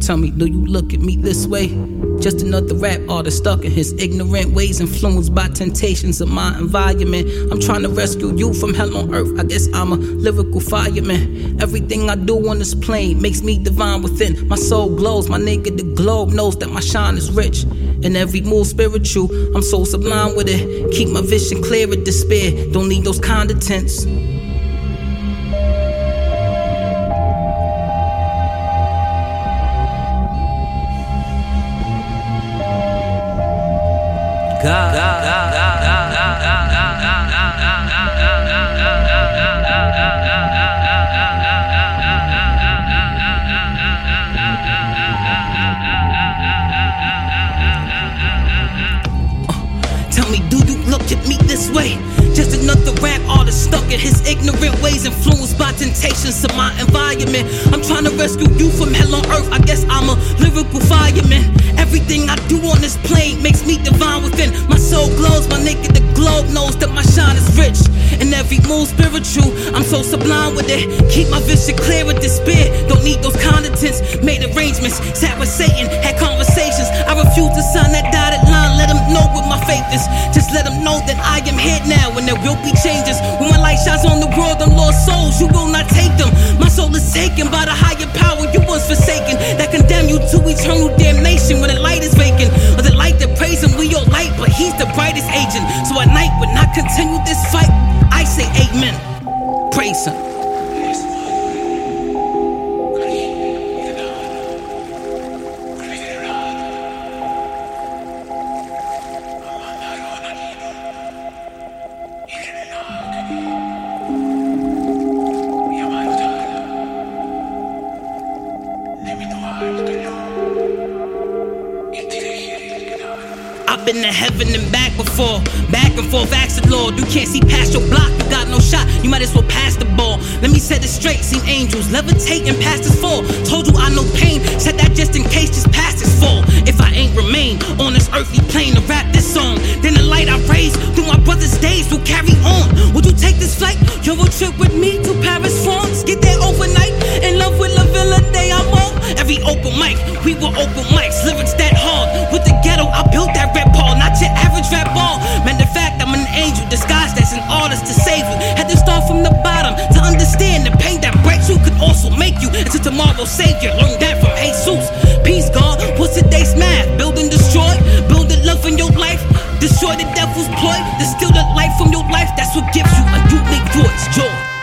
Tell me, do you look at me this way? Just another rap artist stuck in his ignorant ways, influenced by temptations of my environment. I'm trying to rescue you from hell on earth. I guess I'm a lyrical fireman. Everything I do on this plane makes me divine within. My soul glows, my nigga, the globe knows that my shine is rich. And every move spiritual, I'm so sublime with it. Keep my vision clear of despair. Don't need those kind God. Tell me, do you look at me this way? Just another rap artist stuck in his ignorant ways, influenced by temptations of my environment. I'm trying to rescue you from hell on earth. I guess I'm a lyrical fireman. Everything I do on this plane makes me divine within. My soul glows, my naked the globe knows that my shine is rich. And every move spiritual, I'm so sublime with it. Keep my vision clear of despair. Don't need those condiments. Made arrangements, sat with Satan, had conversations. I refuse to sign that dotted line. Let him know what my faith is. Just let him know that I am here now and there will be changes. When my light shines on the world, them lost souls, you will not take them. My soul is taken by the higher eternal damnation when the light is vacant. Or the light that praise him, we your light, but he's the brightest agent. So at night, when I continue this fight, I say amen. Praise him. I've been to heaven and back before. Back and forth, ask the Lord. You can't see past your block, you got no shot. You might as well pass the ball. Let me set it straight. Seen angels levitating past this fall. Told you I know pain. Said that just in case, just past this fall. If I ain't remain on this earthly plane to rap this song, then the light I raise through my brother's days will carry on. Would you take this flight? Euro trip with me to save you. Had to start from the bottom to understand the pain that breaks you could also make you into tomorrow's savior. Learn that from Jesus. Peace, God. What's today's math? Build and destroy. Build the love in your life. Destroy the devil's ploy. Distill the life from your life. That's what gives you a unique voice, joy.